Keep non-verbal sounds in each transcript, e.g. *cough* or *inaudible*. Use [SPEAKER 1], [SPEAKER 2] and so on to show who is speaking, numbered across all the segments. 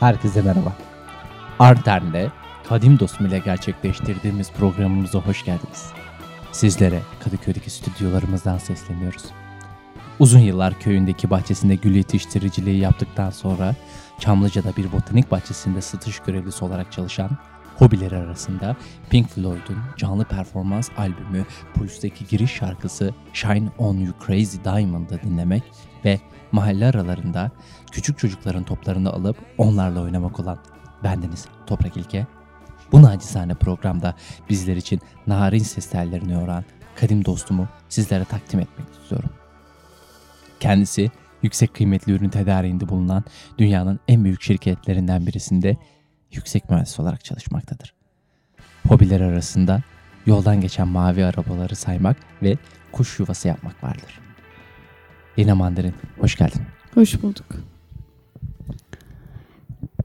[SPEAKER 1] Herkese merhaba. Arden'de Kadim Dostum ile gerçekleştirdiğimiz programımıza hoş geldiniz. Sizlere Kadıköy'deki stüdyolarımızdan sesleniyoruz. Uzun yıllar köyündeki bahçesinde gül yetiştiriciliği yaptıktan sonra Çamlıca'da bir botanik bahçesinde satış görevlisi olarak çalışan hobileri arasında Pink Floyd'un canlı performans albümü Pulse'deki giriş şarkısı Shine On You Crazy Diamond'ı dinlemek ve mahalle aralarında küçük çocukların toplarını alıp onlarla oynamak olan bendeniz Toprak İlke. Bu nacizane programda bizler için narin ses tellerini yoran kadim dostumu sizlere takdim etmek istiyorum. Kendisi yüksek kıymetli ürün tedariğinde bulunan dünyanın en büyük şirketlerinden birisinde yüksek mühendis olarak çalışmaktadır. Hobiler arasında yoldan geçen mavi arabaları saymak ve kuş yuvası yapmak vardır. Lina Mandarin, hoş geldin.
[SPEAKER 2] Hoş bulduk.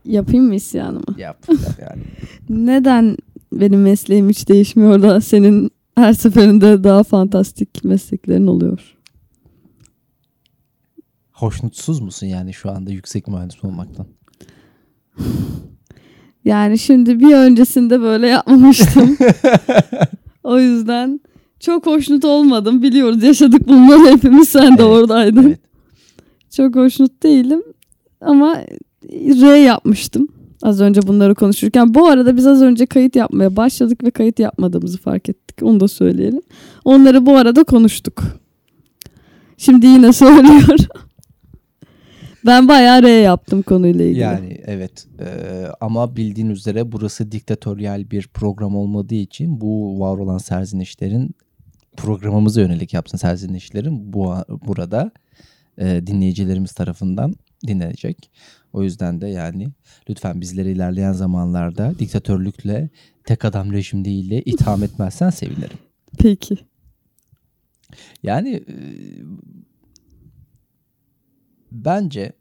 [SPEAKER 2] Yapayım mı isyanımı?
[SPEAKER 1] Yap, yani. *laughs*
[SPEAKER 2] Neden benim mesleğim hiç değişmiyor da senin her seferinde daha fantastik mesleklerin oluyor?
[SPEAKER 1] Hoşnutsuz musun yani şu anda yüksek mühendis olmaktan? *sighs*
[SPEAKER 2] Yani şimdi bir öncesinde böyle yapmamıştım. *laughs* o yüzden çok hoşnut olmadım. Biliyoruz yaşadık bunları hepimiz sen de
[SPEAKER 1] Evet,
[SPEAKER 2] oradaydın.
[SPEAKER 1] Evet.
[SPEAKER 2] Çok hoşnut değilim ama R yapmıştım. Az önce bunları konuşurken. Bu arada biz az önce kayıt yapmaya başladık ve kayıt yapmadığımızı fark ettik. Onu da söyleyelim. Onları bu arada konuştuk. Şimdi yine *laughs* söylüyorum. ben bayağı R yaptım konuyla ilgili.
[SPEAKER 1] Yani evet Ee, ama bildiğin üzere burası diktatöryal bir program olmadığı için bu var olan serzenişlerin programımıza yönelik yapsın serzenişlerim bu burada e, dinleyicilerimiz tarafından dinlenecek. O yüzden de yani lütfen bizleri ilerleyen zamanlarda diktatörlükle tek adam rejim değil de itham etmezsen sevinirim.
[SPEAKER 2] Peki.
[SPEAKER 1] Yani e, bence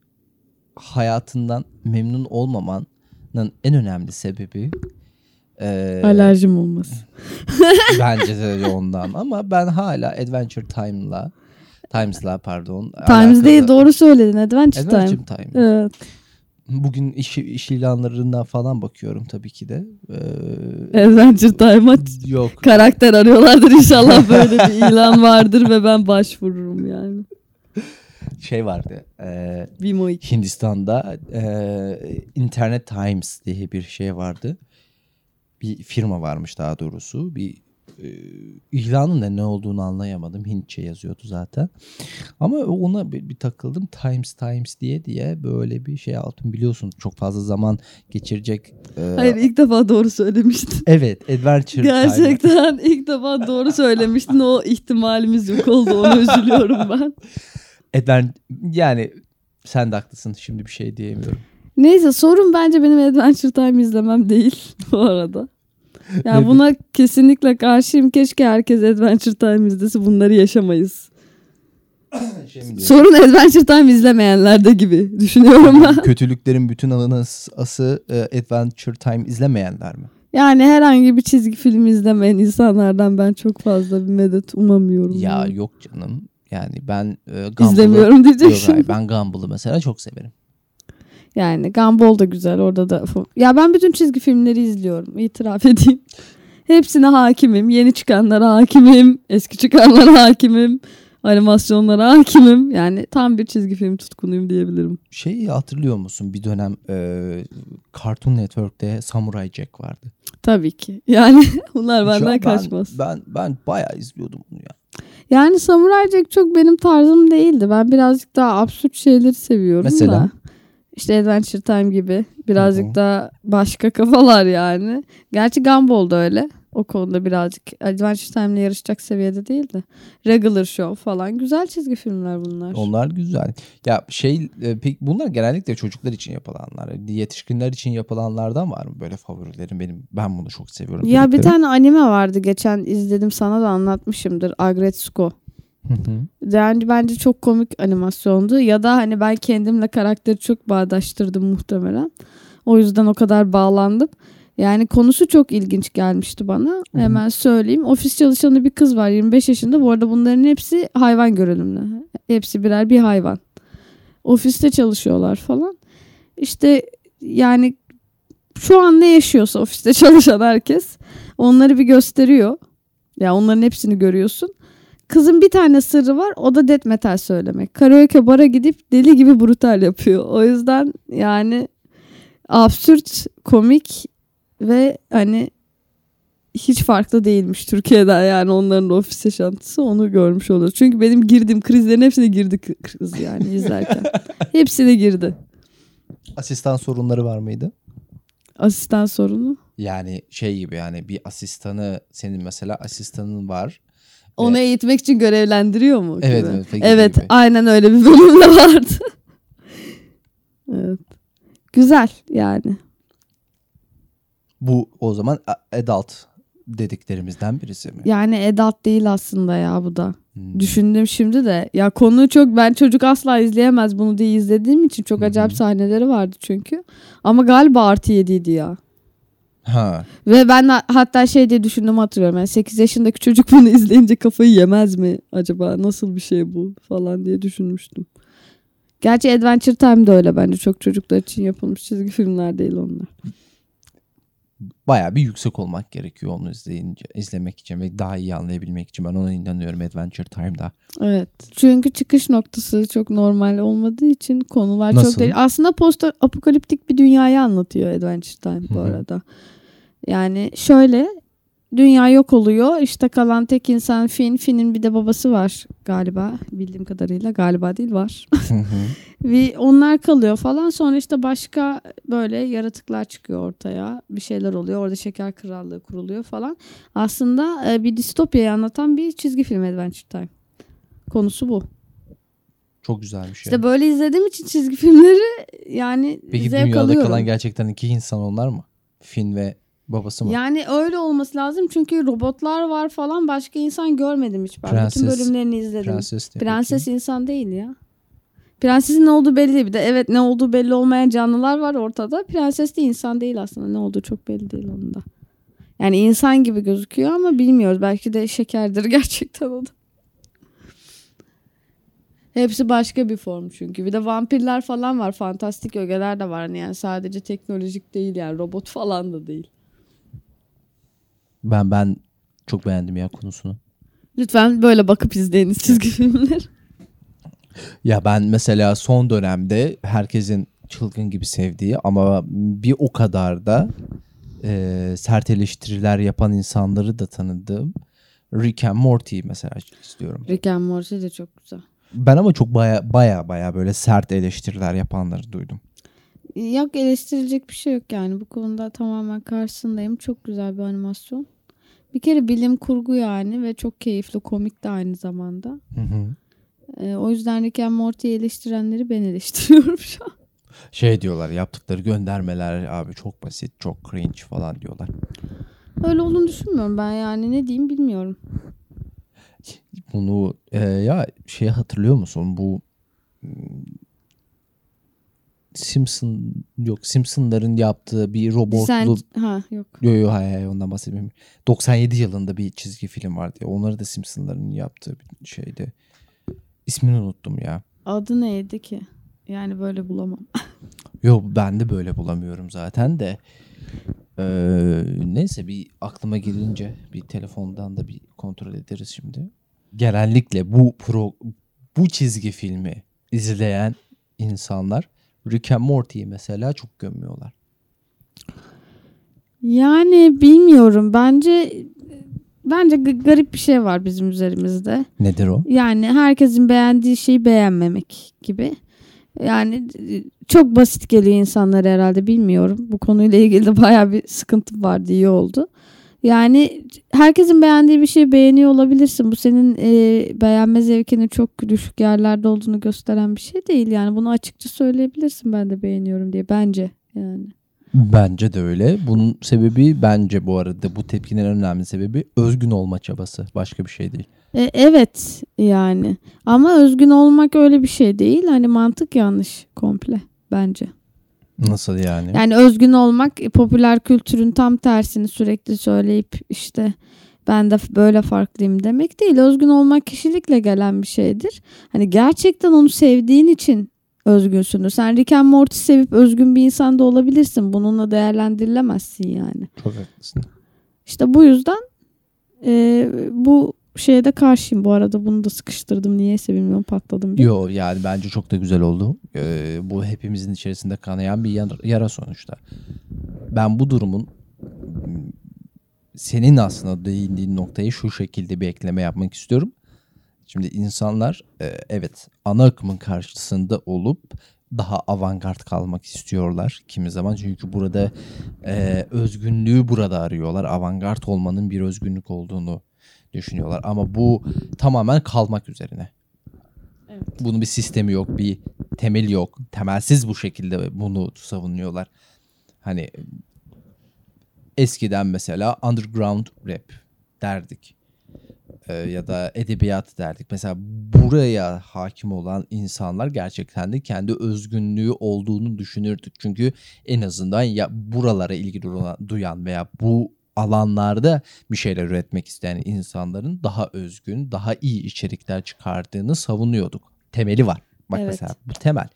[SPEAKER 1] hayatından memnun olmamanın en önemli sebebi e,
[SPEAKER 2] Alerjim olması. *laughs*
[SPEAKER 1] bence de ondan ama ben hala Adventure Time'la Times'la pardon.
[SPEAKER 2] Times
[SPEAKER 1] alakalı-
[SPEAKER 2] değil doğru söyledin Adventure Time.
[SPEAKER 1] Adventure Time.
[SPEAKER 2] Evet.
[SPEAKER 1] Bugün iş, iş ilanlarından falan bakıyorum tabii ki de. Ee,
[SPEAKER 2] Adventure Time'a
[SPEAKER 1] yok.
[SPEAKER 2] karakter arıyorlardır inşallah *laughs* böyle bir ilan vardır ve ben başvururum yani.
[SPEAKER 1] Şey vardı. E,
[SPEAKER 2] Bimo 2.
[SPEAKER 1] Hindistan'da e, Internet Times diye bir şey vardı. Bir firma varmış daha doğrusu. Bir e, ilanın da ne olduğunu anlayamadım. Hintçe yazıyordu zaten. Ama ona bir, bir takıldım. Times Times diye diye böyle bir şey aldım. Biliyorsun çok fazla zaman geçirecek. e,
[SPEAKER 2] Hayır ilk defa doğru söylemiştin.
[SPEAKER 1] Evet, Adventure Time.
[SPEAKER 2] Gerçekten ilk defa doğru söylemiştin. O ihtimalimiz yok oldu. Onu üzülüyorum ben.
[SPEAKER 1] Adven yani sen de haklısın. Şimdi bir şey diyemiyorum.
[SPEAKER 2] Neyse sorun bence benim Adventure Time izlemem değil bu arada. *laughs*
[SPEAKER 1] Evet.
[SPEAKER 2] buna kesinlikle karşıyım. Keşke herkes Adventure Time izlese bunları yaşamayız. *coughs*
[SPEAKER 1] Şey?
[SPEAKER 2] Sorun Adventure Time izlemeyenlerde gibi düşünüyorum ben. *laughs*
[SPEAKER 1] Kötülüklerin bütün anası e, Adventure Time izlemeyenler mi?
[SPEAKER 2] Yani herhangi bir çizgi film izlemeyen insanlardan ben çok fazla bir medet umamıyorum.
[SPEAKER 1] Ya
[SPEAKER 2] yani.
[SPEAKER 1] yok canım. Yani ben e, Gumball'ı...
[SPEAKER 2] İzlemiyorum
[SPEAKER 1] Yok
[SPEAKER 2] diyeceksin.
[SPEAKER 1] hayır, ben Gumball'ı mesela çok severim.
[SPEAKER 2] Yani Gumball da güzel orada da. Ya ben bütün çizgi filmleri izliyorum itiraf *laughs* edeyim. Hepsine hakimim. Yeni çıkanlara hakimim. Eski çıkanlara hakimim. Animasyonlara hakimim. Yani tam bir çizgi film tutkunuyum diyebilirim.
[SPEAKER 1] Şeyi hatırlıyor musun? Bir dönem e, Cartoon Network'te Samurai Jack vardı.
[SPEAKER 2] Tabii ki. Yani *laughs* bunlar benden
[SPEAKER 1] ben,
[SPEAKER 2] kaçmaz.
[SPEAKER 1] Ben, ben bayağı izliyordum bunu ya.
[SPEAKER 2] Yani Samurai Jack çok benim tarzım değildi. Ben birazcık daha absürt şeyleri seviyorum
[SPEAKER 1] Mesela?
[SPEAKER 2] da. İşte Adventure Time gibi. Birazcık
[SPEAKER 1] Hı hı.
[SPEAKER 2] daha başka kafalar yani. Gerçi Gumball da öyle. O konuda birazcık Adventure Time'le yarışacak seviyede değil de. Regular Show falan. Güzel çizgi filmler bunlar.
[SPEAKER 1] Onlar güzel. Ya şey e, pek bunlar genellikle çocuklar için yapılanlar. Yetişkinler için yapılanlardan var mı böyle favorilerim benim? Ben bunu çok seviyorum.
[SPEAKER 2] Ya bir tane anime vardı geçen izledim sana da anlatmışımdır. Agretsuko.
[SPEAKER 1] Hı hı.
[SPEAKER 2] Yani bence çok komik animasyondu. Ya da hani ben kendimle karakteri çok bağdaştırdım muhtemelen. O yüzden o kadar bağlandım. Yani konusu çok ilginç gelmişti bana. Hemen söyleyeyim. Ofis çalışanı bir kız var 25 yaşında. Bu arada bunların hepsi hayvan görünümlü. Hepsi birer bir hayvan. Ofiste çalışıyorlar falan. İşte yani şu an ne yaşıyorsa ofiste *laughs* çalışan herkes onları bir gösteriyor. Ya onların hepsini görüyorsun. Kızın bir tane sırrı var o da death metal söylemek. Karaoke bara gidip deli gibi brutal yapıyor. O yüzden yani absürt, komik ve hani hiç farklı değilmiş Türkiye'den yani onların da ofis yaşantısı onu görmüş olur. Çünkü benim girdiğim krizlerin hepsine girdi kı- kız yani izlerken. *laughs* hepsine girdi.
[SPEAKER 1] Asistan sorunları var mıydı?
[SPEAKER 2] Asistan sorunu.
[SPEAKER 1] Yani şey gibi yani bir asistanı senin mesela asistanın var.
[SPEAKER 2] Onu eğitmek için görevlendiriyor mu?
[SPEAKER 1] Evet,
[SPEAKER 2] gibi?
[SPEAKER 1] evet, peki
[SPEAKER 2] Evet
[SPEAKER 1] gibi.
[SPEAKER 2] aynen öyle bir bölüm de vardı. *laughs* evet. Güzel yani.
[SPEAKER 1] Bu o zaman adult dediklerimizden birisi mi?
[SPEAKER 2] Yani edat değil aslında ya bu da.
[SPEAKER 1] Hmm.
[SPEAKER 2] Düşündüm şimdi de. Ya konu çok ben çocuk asla izleyemez bunu diye izlediğim için çok
[SPEAKER 1] hı.
[SPEAKER 2] acayip sahneleri vardı çünkü. Ama galiba artı yediydi ya.
[SPEAKER 1] Ha.
[SPEAKER 2] Ve ben hatta şey diye düşündüm hatırlıyorum. Yani 8 yaşındaki çocuk bunu *laughs* izleyince kafayı yemez mi acaba? Nasıl bir şey bu falan diye düşünmüştüm. Gerçi Adventure Time de öyle bence. Çok çocuklar için yapılmış çizgi filmler değil onlar.
[SPEAKER 1] Bayağı bir yüksek olmak gerekiyor onu izleyince, izlemek için ve daha iyi anlayabilmek için. Ben ona inanıyorum Adventure Time'da.
[SPEAKER 2] Evet. Çünkü çıkış noktası çok normal olmadığı için konular
[SPEAKER 1] Nasıl?
[SPEAKER 2] çok değil. Aslında post apokaliptik bir dünyayı anlatıyor Adventure Time bu
[SPEAKER 1] Hı hı.
[SPEAKER 2] arada. Yani şöyle dünya yok oluyor. İşte kalan tek insan Finn. Finn'in bir de babası var galiba. Bildiğim kadarıyla galiba değil var. Ve *laughs* onlar kalıyor falan. Sonra işte başka böyle yaratıklar çıkıyor ortaya. Bir şeyler oluyor. Orada şeker krallığı kuruluyor falan. Aslında e, bir distopyayı anlatan bir çizgi film Adventure Time. Konusu bu.
[SPEAKER 1] Çok güzelmiş ya.
[SPEAKER 2] İşte böyle izlediğim için çizgi filmleri yani
[SPEAKER 1] Peki
[SPEAKER 2] zevk
[SPEAKER 1] dünyada
[SPEAKER 2] alıyorum.
[SPEAKER 1] kalan gerçekten iki insan onlar mı? Finn ve babası mı?
[SPEAKER 2] Yani öyle olması lazım çünkü robotlar var falan başka insan görmedim hiç ben. Bütün
[SPEAKER 1] Prenses-
[SPEAKER 2] bölümlerini izledim.
[SPEAKER 1] Prenses diye
[SPEAKER 2] Prenses insan değil ya. Prensesin ne olduğu belli değil. Bir de evet ne olduğu belli olmayan canlılar var ortada. Prenses de insan değil aslında. Ne olduğu çok belli değil onun da. Yani insan gibi gözüküyor ama bilmiyoruz. Belki de şekerdir *laughs* gerçekten o da. Hepsi başka bir form çünkü. Bir de vampirler falan var. Fantastik ögeler de var. Yani sadece teknolojik değil yani. Robot falan da değil.
[SPEAKER 1] Ben ben çok beğendim ya konusunu.
[SPEAKER 2] Lütfen böyle bakıp izleyiniz çizgi filmler. *laughs*
[SPEAKER 1] Ya ben mesela son dönemde herkesin çılgın gibi sevdiği ama bir o kadar da e, sert eleştiriler yapan insanları da tanıdığım Rick and Morty'yi mesela istiyorum.
[SPEAKER 2] Rick and Morty de çok güzel.
[SPEAKER 1] Ben ama çok baya baya baya böyle sert eleştiriler yapanları duydum.
[SPEAKER 2] Yok eleştirilecek bir şey yok yani. Bu konuda tamamen karşısındayım. Çok güzel bir animasyon. Bir kere bilim kurgu yani ve çok keyifli, komik de aynı zamanda.
[SPEAKER 1] Hı hı.
[SPEAKER 2] Ee, o yüzden Rick and Morty'yi eleştirenleri ben *laughs* eleştiriyorum şu an.
[SPEAKER 1] Şey diyorlar yaptıkları göndermeler abi çok basit çok cringe falan diyorlar.
[SPEAKER 2] Öyle olduğunu düşünmüyorum ben yani. Ne diyeyim bilmiyorum.
[SPEAKER 1] Bunu e, ya şey hatırlıyor musun bu Simpson yok Simpsonların yaptığı bir robotlu
[SPEAKER 2] Sen... Ha yok.
[SPEAKER 1] Yo yo hayır hayır ondan bahsetmiyorum. 97 yılında bir çizgi film vardı ya. Onları da Simpsonların yaptığı bir şeydi. İsmini unuttum ya.
[SPEAKER 2] Adı neydi ki? Yani böyle bulamam. *laughs*
[SPEAKER 1] Yo ben de böyle bulamıyorum zaten de. Ee, neyse bir aklıma gelince bir telefondan da bir kontrol ederiz şimdi. Genellikle bu pro bu çizgi filmi izleyen insanlar Rick and Morty'yi mesela çok gömüyorlar.
[SPEAKER 2] Yani bilmiyorum. Bence bence garip bir şey var bizim üzerimizde.
[SPEAKER 1] Nedir o?
[SPEAKER 2] Yani herkesin beğendiği şeyi beğenmemek gibi. Yani çok basit geliyor insanlara herhalde bilmiyorum. Bu konuyla ilgili de bayağı bir sıkıntım vardı iyi oldu. Yani herkesin beğendiği bir şeyi beğeniyor olabilirsin. Bu senin e, beğenme zevkinin çok düşük yerlerde olduğunu gösteren bir şey değil. Yani bunu açıkça söyleyebilirsin ben de beğeniyorum diye bence yani.
[SPEAKER 1] Bence de öyle. Bunun sebebi bence bu arada bu tepkinin en önemli sebebi özgün olma çabası. Başka bir şey değil.
[SPEAKER 2] E, evet yani ama özgün olmak öyle bir şey değil. Hani mantık yanlış komple bence.
[SPEAKER 1] Nasıl yani?
[SPEAKER 2] Yani özgün olmak e, popüler kültürün tam tersini sürekli söyleyip işte ben de böyle farklıyım demek değil. Özgün olmak kişilikle gelen bir şeydir. Hani gerçekten onu sevdiğin için özgünsündür. Sen Rick and Morty sevip özgün bir insan da olabilirsin. Bununla değerlendirilemezsin yani.
[SPEAKER 1] Çok haklısın.
[SPEAKER 2] İşte bu yüzden e, bu şeye de karşıyım. Bu arada bunu da sıkıştırdım. Niyeyse bilmiyorum patladım. bir.
[SPEAKER 1] Yo yani bence çok da güzel oldu. Ee, bu hepimizin içerisinde kanayan bir yara, sonuçta. Ben bu durumun senin aslında değindiğin noktayı şu şekilde bir ekleme yapmak istiyorum. Şimdi insanlar e, evet ana akımın karşısında olup daha avantgard kalmak istiyorlar kimi zaman. Çünkü burada e, özgünlüğü burada arıyorlar. Avantgard olmanın bir özgünlük olduğunu düşünüyorlar. Ama bu tamamen kalmak üzerine. Bunun bir sistemi yok, bir temeli yok. Temelsiz bu şekilde bunu savunuyorlar. Hani eskiden mesela underground rap derdik. Ee, ya da edebiyat derdik. Mesela buraya hakim olan insanlar gerçekten de kendi özgünlüğü olduğunu düşünürdük. Çünkü en azından ya buralara ilgi duyan veya bu alanlarda bir şeyler üretmek isteyen insanların daha özgün, daha iyi içerikler çıkardığını savunuyorduk. Temeli var. Bak
[SPEAKER 2] Evet.
[SPEAKER 1] mesela bu temel.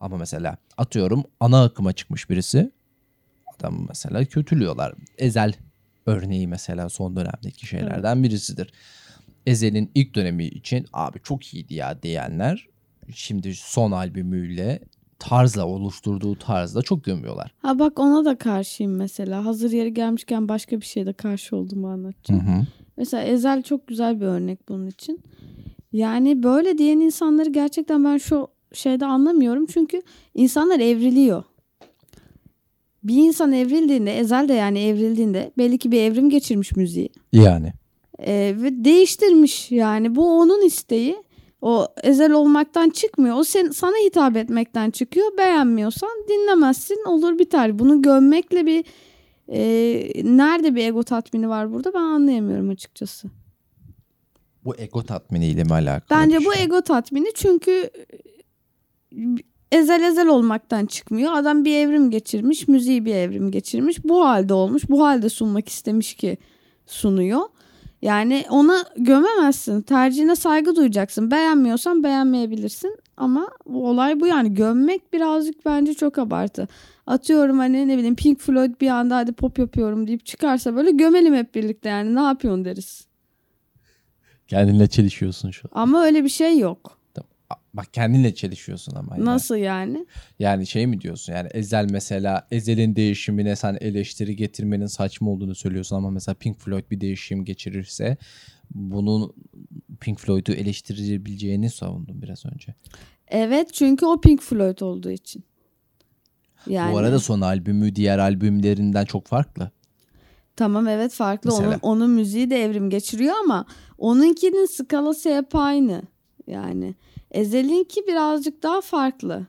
[SPEAKER 1] Ama mesela atıyorum ana akıma çıkmış birisi. Adam mesela kötülüyorlar. Ezel örneği mesela son dönemdeki şeylerden birisidir. Ezel'in ilk dönemi için abi çok iyiydi ya diyenler şimdi son albümüyle tarzla oluşturduğu tarzla çok gömüyorlar.
[SPEAKER 2] Ha bak ona da karşıyım mesela. Hazır yeri gelmişken başka bir şeye de karşı olduğumu anlatacağım.
[SPEAKER 1] hı.
[SPEAKER 2] Mesela Ezel çok güzel bir örnek bunun için. Yani böyle diyen insanları gerçekten ben şu şeyde anlamıyorum. Çünkü insanlar evriliyor. Bir insan evrildiğinde, Ezel de yani evrildiğinde belli ki bir evrim geçirmiş müziği.
[SPEAKER 1] Yani.
[SPEAKER 2] Ee, ve değiştirmiş yani. Bu onun isteği. O ezel olmaktan çıkmıyor. O sen, sana hitap etmekten çıkıyor. Beğenmiyorsan dinlemezsin olur biter. Bunu gömmekle bir e, nerede bir ego tatmini var burada ben anlayamıyorum açıkçası.
[SPEAKER 1] Bu ego tatminiyle mi alakalı?
[SPEAKER 2] Bence bu
[SPEAKER 1] şey?
[SPEAKER 2] ego tatmini çünkü ezel ezel olmaktan çıkmıyor. Adam bir evrim geçirmiş, müziği bir evrim geçirmiş. Bu halde olmuş, bu halde sunmak istemiş ki sunuyor. Yani ona gömemezsin. Tercihine saygı duyacaksın. Beğenmiyorsan beğenmeyebilirsin. Ama bu olay bu yani. Gömmek birazcık bence çok abartı. Atıyorum hani ne bileyim Pink Floyd bir anda hadi pop yapıyorum deyip çıkarsa böyle gömelim hep birlikte yani ne yapıyorsun deriz.
[SPEAKER 1] Kendinle çelişiyorsun şu an.
[SPEAKER 2] Ama öyle bir şey yok.
[SPEAKER 1] Bak kendinle çelişiyorsun ama. yani.
[SPEAKER 2] Nasıl yani?
[SPEAKER 1] Yani şey mi diyorsun yani Ezel mesela Ezel'in değişimine sen eleştiri getirmenin saçma olduğunu söylüyorsun ama mesela Pink Floyd bir değişim geçirirse bunun Pink Floyd'u eleştirebileceğini savundum biraz önce.
[SPEAKER 2] Evet çünkü o Pink Floyd olduğu için. Yani
[SPEAKER 1] Bu arada son albümü diğer albümlerinden çok farklı.
[SPEAKER 2] tamam evet farklı.
[SPEAKER 1] Mesela?
[SPEAKER 2] Onun, onun müziği de evrim geçiriyor ama onunkinin skalası hep aynı. Yani Ezel'inki birazcık daha farklı.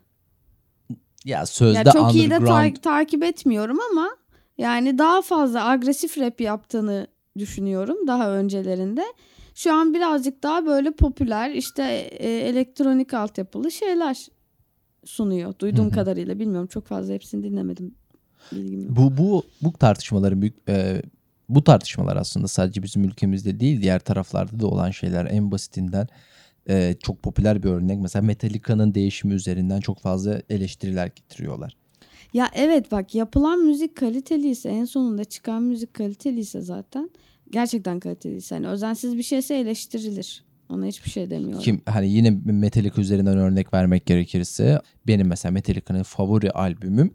[SPEAKER 1] Ya sözde
[SPEAKER 2] Ya çok iyi de ta- takip etmiyorum ama yani daha fazla agresif rap yaptığını düşünüyorum daha öncelerinde. Şu an birazcık daha böyle popüler işte e, elektronik altyapılı şeyler sunuyor. Duyduğum
[SPEAKER 1] Hı hı.
[SPEAKER 2] kadarıyla bilmiyorum çok fazla hepsini dinlemedim. Bilgim.
[SPEAKER 1] Bu bu bu tartışmaların büyük e, bu tartışmalar aslında sadece bizim ülkemizde değil diğer taraflarda da olan şeyler en basitinden e, çok popüler bir örnek mesela Metallica'nın değişimi üzerinden çok fazla eleştiriler getiriyorlar.
[SPEAKER 2] Ya evet bak yapılan müzik kaliteliyse en sonunda çıkan müzik kaliteliyse zaten gerçekten kaliteliyse hani özensiz bir şeyse eleştirilir. Ona hiçbir şey demiyorum.
[SPEAKER 1] Kim hani yine Metallica üzerinden örnek vermek gerekirse benim mesela Metallica'nın favori albümüm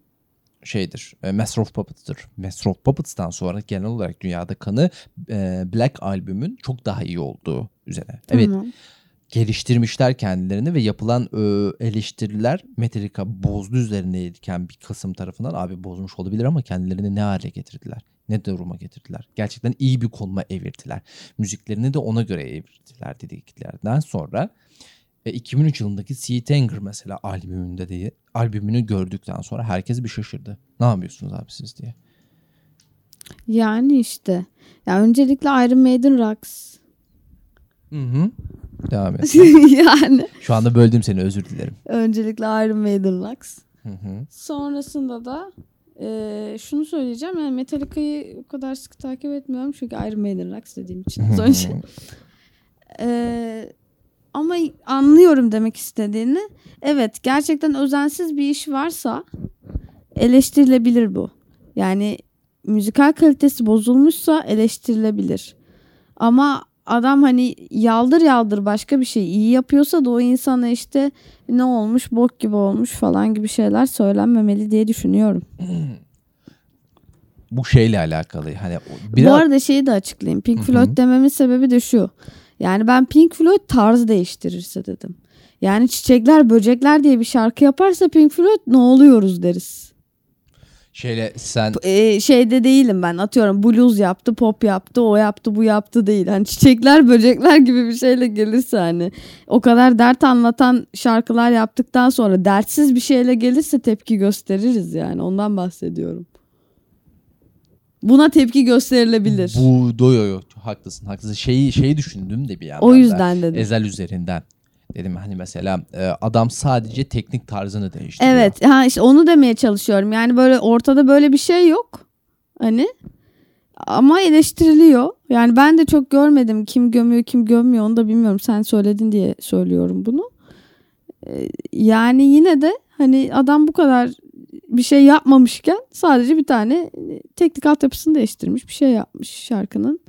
[SPEAKER 1] şeydir. E, Master of Puppets'tır. Master of Puppets'tan sonra genel olarak dünyada kanı e, Black albümün çok daha iyi olduğu üzerine. Evet
[SPEAKER 2] Tamam.
[SPEAKER 1] Geliştirmişler kendilerini ve yapılan e, eleştiriler Metallica bozdu üzerineyken bir kısım tarafından abi bozmuş olabilir ama kendilerini ne hale getirdiler? Ne duruma getirdiler? Gerçekten iyi bir konuma evirdiler. Müziklerini de ona göre evirdiler dediklerden sonra e, 2003 yılındaki Sea Anger mesela albümünde diye albümünü gördükten sonra herkes bir şaşırdı. Ne yapıyorsunuz abi siz diye.
[SPEAKER 2] Yani işte. Ya öncelikle Iron Maiden rocks.
[SPEAKER 1] Hı hı. Devam et. *laughs*
[SPEAKER 2] yani
[SPEAKER 1] Şu anda böldüm seni özür dilerim.
[SPEAKER 2] öncelikle Iron Maiden rocks.
[SPEAKER 1] Hı hı.
[SPEAKER 2] Sonrasında da e, şunu söyleyeceğim. Yani Metallica'yı o kadar sıkı takip etmiyorum. Çünkü Iron Maiden rocks dediğim için az önce. E, ama anlıyorum demek istediğini. Evet gerçekten özensiz bir iş varsa eleştirilebilir bu. Yani müzikal kalitesi bozulmuşsa eleştirilebilir. Ama adam hani yaldır yaldır başka bir şey iyi yapıyorsa da o insana işte ne olmuş bok gibi olmuş falan gibi şeyler söylenmemeli diye düşünüyorum.
[SPEAKER 1] Bu şeyle alakalı. Hani biraz
[SPEAKER 2] Bu arada şeyi de açıklayayım. Pink. Floyd dememin sebebi de şu. Yani ben Pink Floyd tarz değiştirirse dedim. Yani çiçekler böcekler diye bir şarkı yaparsa Pink Floyd ne oluyoruz deriz.
[SPEAKER 1] Şeyle sen
[SPEAKER 2] Ee, şeyde değilim ben atıyorum blues yaptı pop yaptı o yaptı bu yaptı değil. Hani çiçekler böcekler gibi bir şeyle gelirse hani o kadar dert anlatan şarkılar yaptıktan sonra dertsiz bir şeyle gelirse tepki gösteririz yani ondan bahsediyorum. Buna tepki gösterilebilir.
[SPEAKER 1] Bu doyo haklısın haklısın. Şeyi şeyi düşündüm de bir yandan.
[SPEAKER 2] o
[SPEAKER 1] da.
[SPEAKER 2] yüzden dedim.
[SPEAKER 1] Ezel üzerinden. Dedim hani mesela e, adam sadece teknik tarzını değiştiriyor.
[SPEAKER 2] Evet ha işte onu demeye çalışıyorum. Yani böyle ortada böyle bir şey yok. Hani ama eleştiriliyor. Yani ben de çok görmedim kim gömüyor kim gömmüyor onu da bilmiyorum. Sen söyledin diye söylüyorum bunu. Ee, Yani yine de hani adam bu kadar bir şey yapmamışken sadece bir tane e, teknik altyapısını değiştirmiş bir şey yapmış şarkının.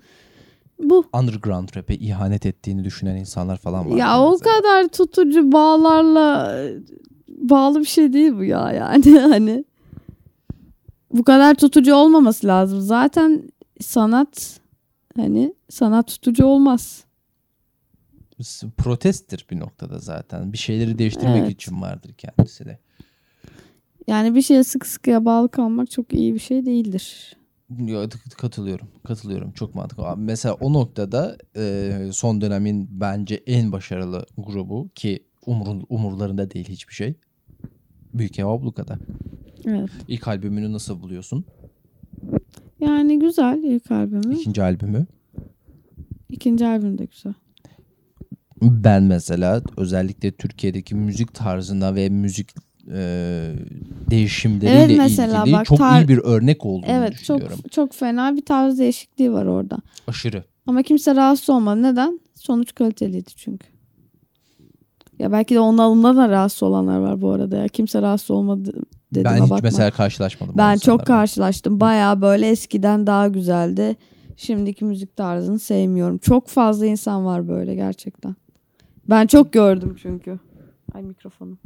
[SPEAKER 2] Bu.
[SPEAKER 1] Underground rap'e ihanet ettiğini düşünen insanlar falan var.
[SPEAKER 2] Ya o
[SPEAKER 1] mesela.
[SPEAKER 2] kadar tutucu bağlarla bağlı bir şey değil bu ya yani *laughs* hani bu kadar tutucu olmaması lazım. Zaten sanat hani sanat tutucu olmaz.
[SPEAKER 1] Protesttir bir noktada zaten. Bir şeyleri değiştirmek
[SPEAKER 2] Evet.
[SPEAKER 1] için vardır kendisi de.
[SPEAKER 2] Yani bir şeye sık sıkıya bağlı kalmak çok iyi bir şey değildir.
[SPEAKER 1] Katılıyorum. Katılıyorum. Çok mantıklı. Abi Mesela o noktada e, son dönemin bence en başarılı grubu ki umurun, umurlarında değil hiçbir şey. Büyük Ev Abluka'da.
[SPEAKER 2] Evet.
[SPEAKER 1] İlk albümünü nasıl buluyorsun?
[SPEAKER 2] Yani güzel ilk albümü.
[SPEAKER 1] İkinci albümü.
[SPEAKER 2] İkinci albüm de güzel.
[SPEAKER 1] Ben mesela özellikle Türkiye'deki müzik tarzına ve müzik e, değişimleriyle
[SPEAKER 2] Evet, mesela
[SPEAKER 1] ilgili
[SPEAKER 2] bak,
[SPEAKER 1] çok iyi bir örnek olduğunu
[SPEAKER 2] Evet çok
[SPEAKER 1] düşünüyorum.
[SPEAKER 2] çok fena bir tarz değişikliği var orada.
[SPEAKER 1] Aşırı.
[SPEAKER 2] Ama kimse rahatsız olmadı. Neden? Sonuç kaliteliydi çünkü. Ya belki de onun alımından da rahatsız olanlar var bu arada ya. Kimse rahatsız olmadı dediğime
[SPEAKER 1] ben hiç
[SPEAKER 2] bakma.
[SPEAKER 1] mesela karşılaşmadım.
[SPEAKER 2] ben çok karşılaştım. Baya böyle eskiden daha güzeldi. Şimdiki müzik tarzını sevmiyorum. Çok fazla insan var böyle gerçekten. Ben çok gördüm çünkü. Ay mikrofonum.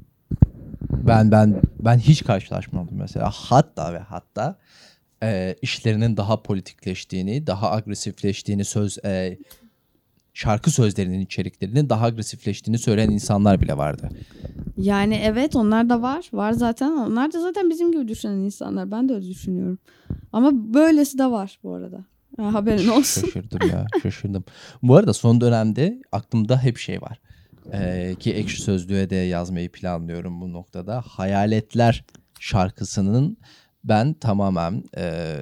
[SPEAKER 1] Ben ben ben hiç karşılaşmadım mesela. Hatta ve hatta e, işlerinin daha politikleştiğini, daha agresifleştiğini söz e, şarkı sözlerinin içeriklerinin daha agresifleştiğini söyleyen insanlar bile vardı.
[SPEAKER 2] Yani evet onlar da var. Var zaten. Onlar da zaten bizim gibi düşünen insanlar. Ben de öyle düşünüyorum. Ama böylesi de var bu arada. Ha, haberin olsun.
[SPEAKER 1] Şaşırdım ya, şaşırdım. Bu arada son dönemde aklımda hep şey var. E, ki ekşi sözlüğe de yazmayı planlıyorum bu noktada. Hayaletler şarkısının ben tamamen e,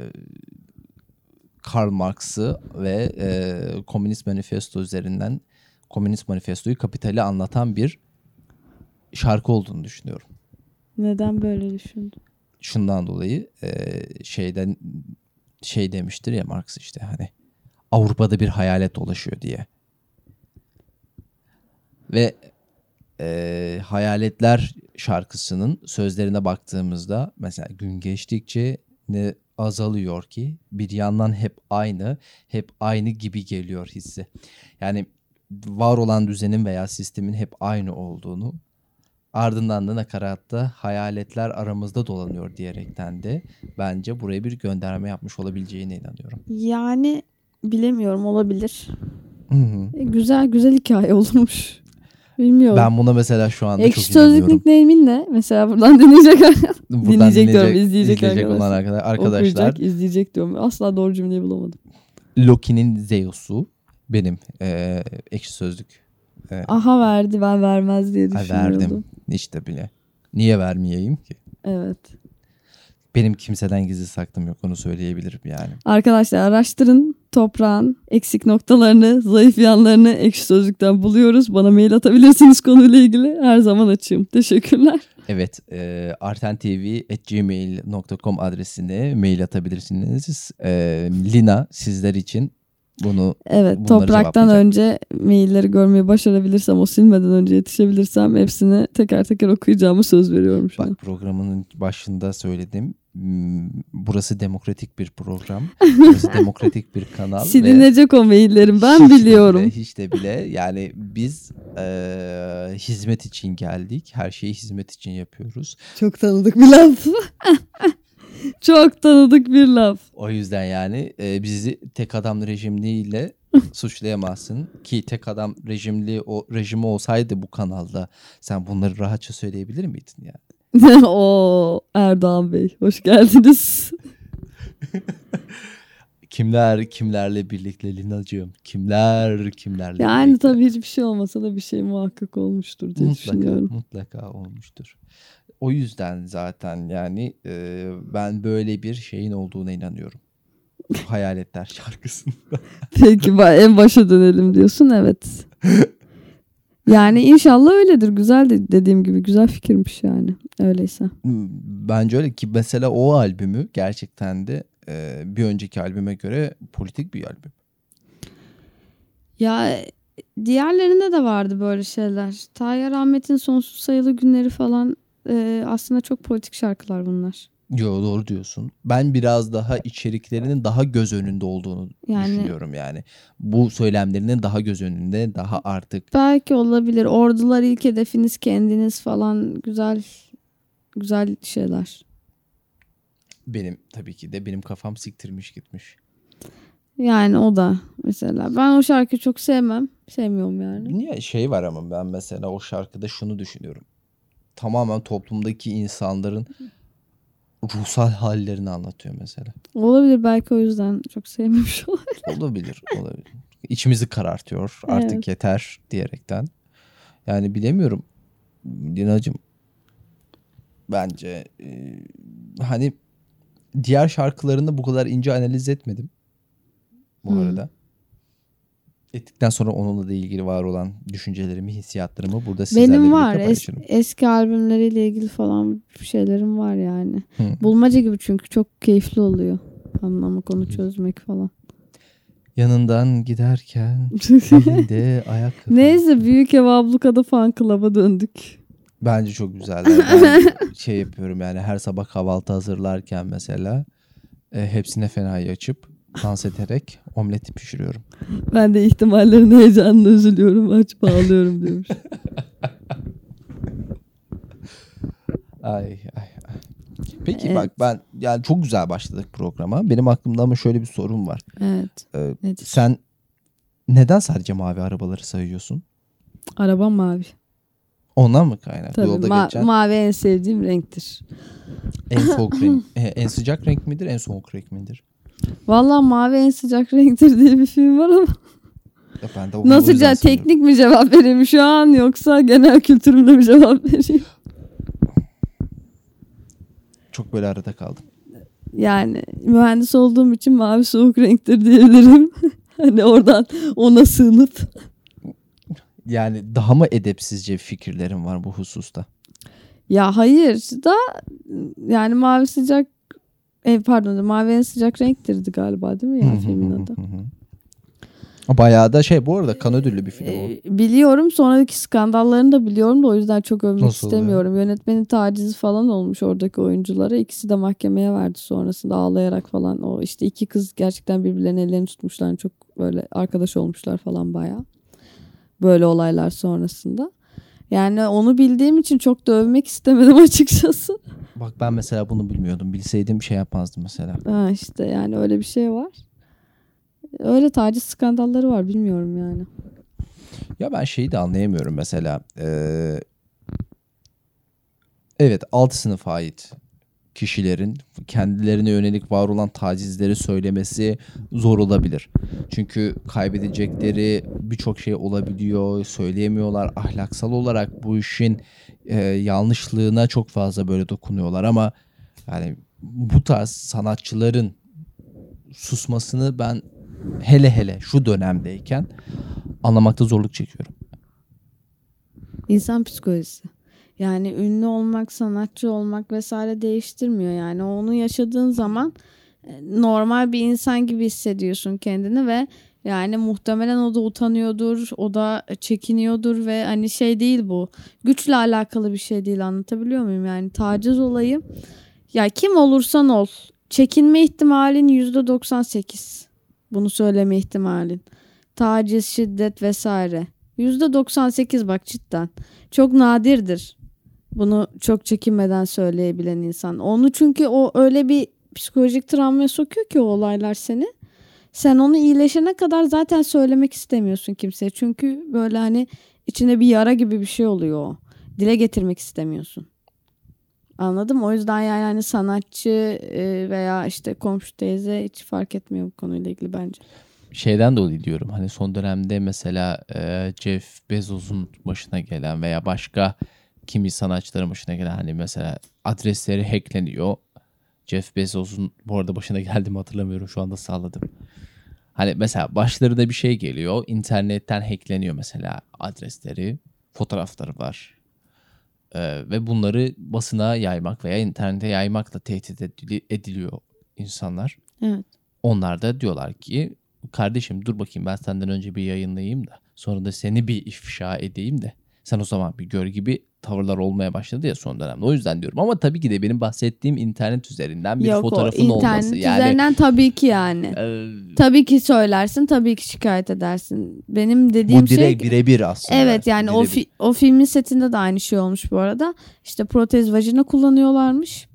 [SPEAKER 1] Karl Marx'ı ve e, Komünist Manifesto üzerinden Komünist Manifesto'yu kapitali anlatan bir şarkı olduğunu düşünüyorum.
[SPEAKER 2] Neden böyle düşündün?
[SPEAKER 1] Şundan dolayı e, şeyden şey demiştir ya Marx işte hani Avrupa'da bir hayalet dolaşıyor diye. Ve e, Hayaletler şarkısının sözlerine baktığımızda mesela gün geçtikçe ne azalıyor ki bir yandan hep aynı, hep aynı gibi geliyor hissi. Yani var olan düzenin veya sistemin hep aynı olduğunu ardından da nakaratta hayaletler aramızda dolanıyor diyerekten de bence buraya bir gönderme yapmış olabileceğine inanıyorum.
[SPEAKER 2] Yani bilemiyorum olabilir.
[SPEAKER 1] Hı hı.
[SPEAKER 2] E, güzel güzel hikaye olmuş. Bilmiyorum.
[SPEAKER 1] Ben buna mesela şu anda
[SPEAKER 2] Ekşi
[SPEAKER 1] çok
[SPEAKER 2] sözlük nickname'in ne? Mesela buradan *laughs* dinleyecek
[SPEAKER 1] Buradan
[SPEAKER 2] dinleyecek diyorum, izleyecek
[SPEAKER 1] olan
[SPEAKER 2] arkadaşlar.
[SPEAKER 1] arkadaşlar, arkadaşlar
[SPEAKER 2] okuyacak, izleyecek diyorum. Asla doğru cümleyi bulamadım.
[SPEAKER 1] Loki'nin Zeus'u benim eee ekşi sözlük. Eee,
[SPEAKER 2] Aha verdi ben vermez diye düşünüyordum.
[SPEAKER 1] verdim işte bile. Niye vermeyeyim ki?
[SPEAKER 2] Evet.
[SPEAKER 1] Benim kimseden gizli saklım yok onu söyleyebilirim yani.
[SPEAKER 2] Arkadaşlar araştırın toprağın eksik noktalarını, zayıf yanlarını ekşi sözlükten buluyoruz. Bana mail atabilirsiniz konuyla ilgili. Her zaman açığım. Teşekkürler.
[SPEAKER 1] Evet, e, artentv.gmail.com adresine mail atabilirsiniz. E, Lina sizler için bunu
[SPEAKER 2] Evet topraktan önce mailleri görmeyi başarabilirsem o silmeden önce yetişebilirsem hepsini teker teker okuyacağımı söz veriyorum şu an.
[SPEAKER 1] bak programının başında söyledim. Hmm, Burası demokratik bir program. *laughs* Burası demokratik bir kanal. ve
[SPEAKER 2] Silinecek o maillerim ben
[SPEAKER 1] hiç de
[SPEAKER 2] biliyorum.
[SPEAKER 1] bile, hiç de bile yani biz e, hizmet için geldik. Her şeyi hizmet için yapıyoruz.
[SPEAKER 2] Çok tanıdık bir laf. *laughs* Çok tanıdık bir laf.
[SPEAKER 1] O yüzden yani e, bizi tek adam rejimliğiyle *laughs* suçlayamazsın ki tek adam rejimli o rejimi olsaydı bu kanalda sen bunları rahatça söyleyebilir miydin ya? *laughs*
[SPEAKER 2] o Erdoğan Bey hoş geldiniz. *laughs*
[SPEAKER 1] Kimler kimlerle birlikte Linacığım? Kimler kimlerle
[SPEAKER 2] Yani
[SPEAKER 1] birlikte?
[SPEAKER 2] tabii hiçbir şey olmasa da bir şey muhakkak olmuştur diye
[SPEAKER 1] mutlaka
[SPEAKER 2] düşünüyorum.
[SPEAKER 1] mutlaka olmuştur. O yüzden zaten yani e, ben böyle bir şeyin olduğuna inanıyorum. Hayaletler şarkısında.
[SPEAKER 2] Peki en başa dönelim diyorsun evet. *laughs* Yani inşallah öyledir. Güzel de dediğim gibi güzel fikirmiş yani. Öyleyse.
[SPEAKER 1] Bence öyle ki mesela o albümü gerçekten de e, bir önceki albüme göre politik bir albüm.
[SPEAKER 2] Ya diğerlerinde de vardı böyle şeyler. Tayyar Ahmet'in sonsuz sayılı günleri falan e, aslında çok politik şarkılar bunlar.
[SPEAKER 1] Yo doğru diyorsun. Ben biraz daha içeriklerinin daha göz önünde olduğunu
[SPEAKER 2] Yani-
[SPEAKER 1] düşünüyorum yani. Bu söylemlerinin daha göz önünde, daha artık
[SPEAKER 2] Belki olabilir. Ordular ilk hedefiniz kendiniz falan güzel güzel şeyler.
[SPEAKER 1] Benim tabii ki de benim kafam siktirmiş gitmiş.
[SPEAKER 2] Yani o da mesela. Ben o şarkıyı çok sevmem. Sevmiyorum yani.
[SPEAKER 1] Niye şey var ama ben mesela o şarkıda şunu düşünüyorum. Tamamen toplumdaki insanların ruhsal hallerini anlatıyor mesela.
[SPEAKER 2] Olabilir belki o yüzden çok sevmemiş *laughs* olabilir.
[SPEAKER 1] Olabilir, olabilir. İçimizi karartıyor. Artık
[SPEAKER 2] Evet.
[SPEAKER 1] yeter diyerekten. Yani bilemiyorum. Dinacığım bence e, hani diğer şarkılarını bu kadar ince analiz etmedim. Bu
[SPEAKER 2] Hmm.
[SPEAKER 1] arada. Ettikten sonra onunla da ilgili var olan düşüncelerimi, hissiyatlarımı burada sizlerle
[SPEAKER 2] Benim var. Es- eski albümleriyle ilgili falan şeylerim var yani.
[SPEAKER 1] Hı.
[SPEAKER 2] Bulmaca gibi çünkü çok keyifli oluyor. Anlamak onu çözmek falan.
[SPEAKER 1] Yanından giderken *laughs* elinde ayak.
[SPEAKER 2] Neyse büyük ev ablukada fan club'a döndük.
[SPEAKER 1] Bence çok. *laughs* Ben şey yapıyorum yani her sabah kahvaltı hazırlarken mesela e, hepsine fenayı açıp dans ederek omleti pişiriyorum.
[SPEAKER 2] Ben de ihtimallerin heyecanına üzülüyorum. Açıp ağlıyorum demiş. *laughs*
[SPEAKER 1] Ay ay ay. Peki
[SPEAKER 2] Evet.
[SPEAKER 1] bak ben yani çok güzel başladık programa. Benim aklımda ama şöyle bir sorun var.
[SPEAKER 2] Evet.
[SPEAKER 1] Ee,
[SPEAKER 2] Nedir?
[SPEAKER 1] sen neden sadece mavi arabaları sayıyorsun?
[SPEAKER 2] Arabam mavi.
[SPEAKER 1] Ondan mı kaynak?
[SPEAKER 2] Tabii
[SPEAKER 1] Yolda
[SPEAKER 2] ma-
[SPEAKER 1] geçen
[SPEAKER 2] mavi en sevdiğim renktir.
[SPEAKER 1] en soğuk renk, *laughs* e, en sıcak renk midir, en soğuk renk midir?
[SPEAKER 2] Vallahi mavi en sıcak *laughs* renktir diye bir film var ama
[SPEAKER 1] Ya ben de o
[SPEAKER 2] nasıl ce- teknik mi cevap vereyim şu an yoksa genel kültürümle mi cevap vereyim?
[SPEAKER 1] Çok böyle arada kaldım.
[SPEAKER 2] Yani mühendis olduğum için mavi soğuk renktir diyebilirim. *laughs* hani oradan ona sığınıp.
[SPEAKER 1] Yani daha mı edepsizce fikirlerin var bu hususta?
[SPEAKER 2] Ya hayır da yani mavi sıcak e, pardon mavi en sıcak renktirdi galiba değil mi ya filmin adı?
[SPEAKER 1] Bayağı da şey bu arada kan ödüllü bir film o.
[SPEAKER 2] Ee, biliyorum sonraki skandallarını da biliyorum da o yüzden çok övmek
[SPEAKER 1] Nasıl
[SPEAKER 2] istemiyorum. Yönetmenin tacizi falan olmuş oradaki oyunculara. İkisi de mahkemeye verdi sonrasında ağlayarak falan. O işte iki kız gerçekten birbirlerinin ellerini tutmuşlar. Çok böyle arkadaş olmuşlar falan bayağı. Böyle olaylar sonrasında. Yani onu bildiğim için çok da övmek istemedim *laughs* açıkçası.
[SPEAKER 1] Bak ben mesela bunu bilmiyordum. Bilseydim şey yapmazdım mesela.
[SPEAKER 2] Ha işte yani öyle bir şey var. Öyle taciz skandalları var bilmiyorum yani.
[SPEAKER 1] Ya ben şeyi de anlayamıyorum mesela. Ee, evet alt sınıf ait kişilerin kendilerine yönelik var olan tacizleri söylemesi zor olabilir. Çünkü kaybedecekleri birçok şey olabiliyor, söyleyemiyorlar. Ahlaksal olarak bu işin e, yanlışlığına çok fazla böyle dokunuyorlar ama yani bu tarz sanatçıların susmasını ben hele hele şu dönemdeyken anlamakta zorluk çekiyorum.
[SPEAKER 2] İnsan psikolojisi. Yani ünlü olmak, sanatçı olmak vesaire değiştirmiyor. Yani onu yaşadığın zaman e, normal bir insan gibi hissediyorsun kendini ve yani muhtemelen o da utanıyordur, o da çekiniyordur ve hani şey değil bu. Güçle alakalı bir şey değil anlatabiliyor muyum? Yani taciz olayı ya kim olursan ol çekinme ihtimalin %98. Bunu söyleme ihtimalin. Taciz, şiddet vesaire. %98 bak cidden. Çok nadirdir. Bunu çok çekinmeden söyleyebilen insan. Onu çünkü o öyle bir psikolojik travmaya sokuyor ki o olaylar seni. Sen onu iyileşene kadar zaten söylemek istemiyorsun kimseye. Çünkü böyle hani içinde bir yara gibi bir şey oluyor o. Dile getirmek istemiyorsun. Anladım. O yüzden yani hani sanatçı e, veya işte komşu teyze hiç fark etmiyor bu konuyla ilgili bence.
[SPEAKER 1] Şeyden dolayı diyorum hani son dönemde mesela e, Jeff Bezos'un başına gelen veya başka kimi sanatçıların başına gelen hani mesela adresleri hackleniyor. Jeff Bezos'un bu arada başına geldi mi hatırlamıyorum şu anda salladım. Hani mesela başlarına bir şey geliyor internetten hackleniyor mesela adresleri fotoğrafları var. E, ve bunları basına yaymak veya internete yaymakla tehdit edili- ediliyor insanlar.
[SPEAKER 2] Evet.
[SPEAKER 1] Onlar da diyorlar ki kardeşim dur bakayım ben senden önce bir yayınlayayım da sonra da seni bir ifşa edeyim de sen o zaman bir gör gibi tavırlar olmaya başladı ya son dönemde. O yüzden diyorum ama tabii ki de benim bahsettiğim internet üzerinden bir
[SPEAKER 2] Yok
[SPEAKER 1] fotoğrafın
[SPEAKER 2] o internet
[SPEAKER 1] olması. Yani
[SPEAKER 2] üzerinden tabii ki yani.
[SPEAKER 1] e,
[SPEAKER 2] Tabii ki söylersin, tabii ki şikayet edersin. Benim dediğim
[SPEAKER 1] bu
[SPEAKER 2] şey
[SPEAKER 1] direkt birebir aslında.
[SPEAKER 2] Evet yani o,
[SPEAKER 1] Birebir.
[SPEAKER 2] fi- o filmin setinde de aynı şey olmuş bu arada. İşte protez vajina kullanıyorlarmış.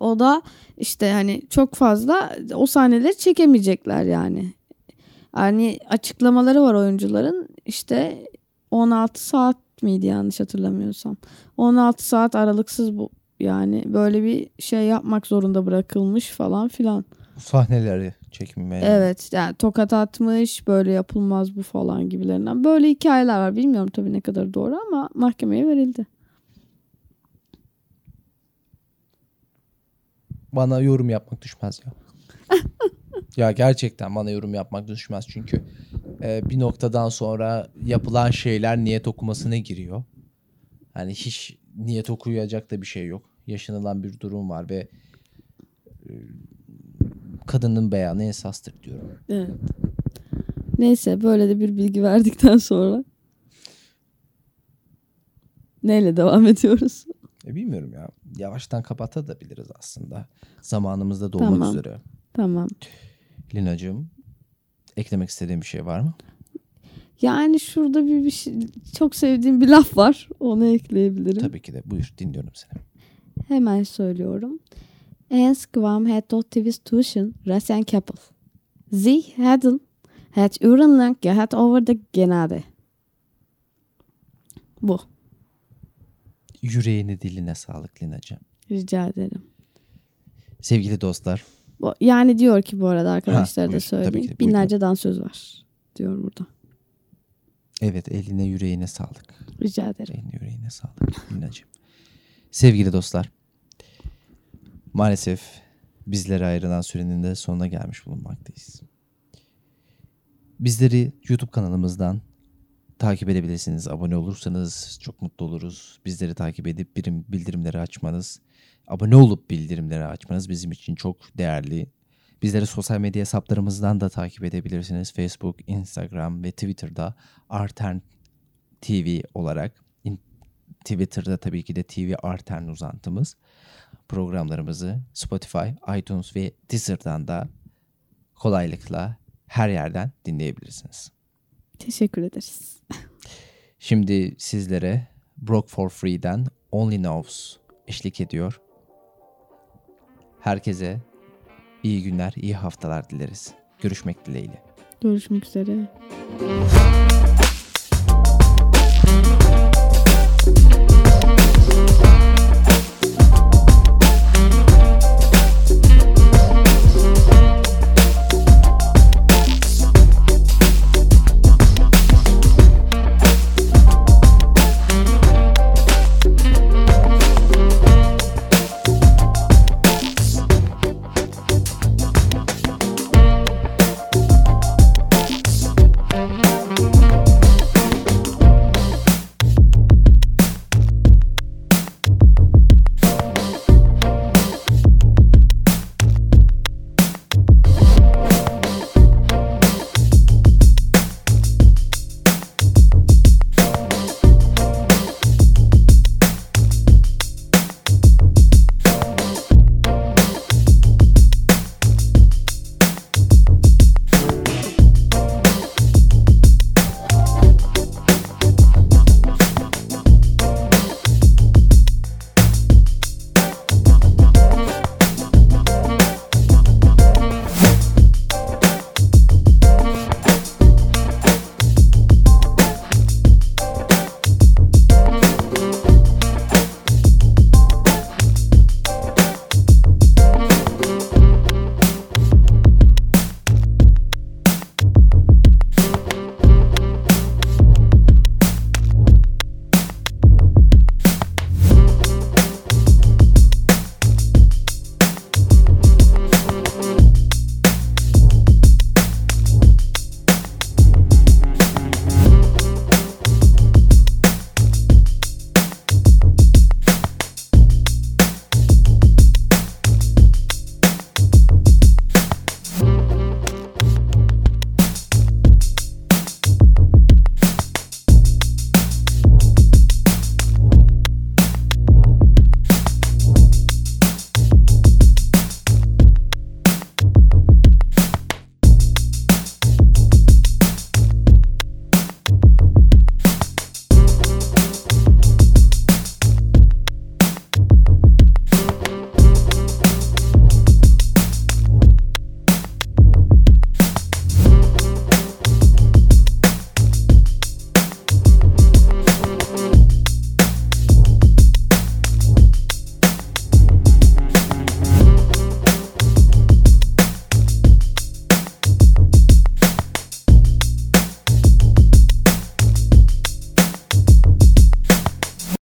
[SPEAKER 2] O da işte hani çok fazla o sahneleri çekemeyecekler yani. Hani açıklamaları var oyuncuların. İşte 16 saat miydi yanlış hatırlamıyorsam. 16 saat aralıksız bu yani böyle bir şey yapmak zorunda bırakılmış falan filan.
[SPEAKER 1] Bu sahneleri çekmeye.
[SPEAKER 2] Evet yani tokat atmış böyle yapılmaz bu falan gibilerinden. Böyle hikayeler var bilmiyorum tabii ne kadar doğru ama mahkemeye verildi.
[SPEAKER 1] Bana yorum yapmak düşmez ya. *laughs* ya gerçekten bana yorum yapmak düşmez çünkü e, bir noktadan sonra yapılan şeyler niyet okumasına giriyor. Yani hiç niyet okuyacak da bir şey yok. Yaşanılan bir durum var ve e, kadının beyanı esastır diyorum.
[SPEAKER 2] Evet. Neyse böyle de bir bilgi verdikten sonra neyle devam ediyoruz?
[SPEAKER 1] E, bilmiyorum ya. Yavaştan kapatabiliriz aslında. Zamanımızda dolmak
[SPEAKER 2] Tamam.
[SPEAKER 1] üzere.
[SPEAKER 2] Tamam.
[SPEAKER 1] Lina'cığım eklemek istediğin bir şey var mı?
[SPEAKER 2] Yani şurada bir, bir şey, çok sevdiğim bir laf var. Onu ekleyebilirim.
[SPEAKER 1] Tabii ki de. Buyur dinliyorum seni.
[SPEAKER 2] Hemen söylüyorum. Ens kwam het tot de tussen Ras en Keppel. Sie hadden het urenlang gehad over de genade. Bu.
[SPEAKER 1] Yüreğine diline sağlık Lina'cığım.
[SPEAKER 2] Rica ederim.
[SPEAKER 1] Sevgili dostlar.
[SPEAKER 2] Yani diyor ki bu arada arkadaşlara da
[SPEAKER 1] buyur. Tabii
[SPEAKER 2] söyleyeyim.
[SPEAKER 1] ki buyurun.
[SPEAKER 2] Binlerce dansöz var diyor burada.
[SPEAKER 1] Evet eline yüreğine sağlık.
[SPEAKER 2] Rica ederim.
[SPEAKER 1] Eline yüreğine sağlık Lina'cığım. Sevgili dostlar. Maalesef bizlere ayrılan sürenin de sonuna gelmiş bulunmaktayız. Bizleri YouTube kanalımızdan takip edebilirsiniz. Abone olursanız çok mutlu oluruz. Bizleri takip edip birim, bildirimleri açmanız, abone olup bildirimleri açmanız bizim için çok değerli. Bizleri sosyal medya hesaplarımızdan da takip edebilirsiniz. Facebook, Instagram ve Twitter'da Artern TV olarak. Twitter'da tabii ki de TV Artern uzantımız. Programlarımızı Spotify, iTunes ve Deezer'dan da kolaylıkla her yerden dinleyebilirsiniz.
[SPEAKER 2] Teşekkür ederiz.
[SPEAKER 1] Şimdi sizlere Broke for Free'den Only Knows eşlik ediyor. Herkese iyi günler, iyi haftalar dileriz. Görüşmek dileğiyle.
[SPEAKER 2] Görüşmek üzere.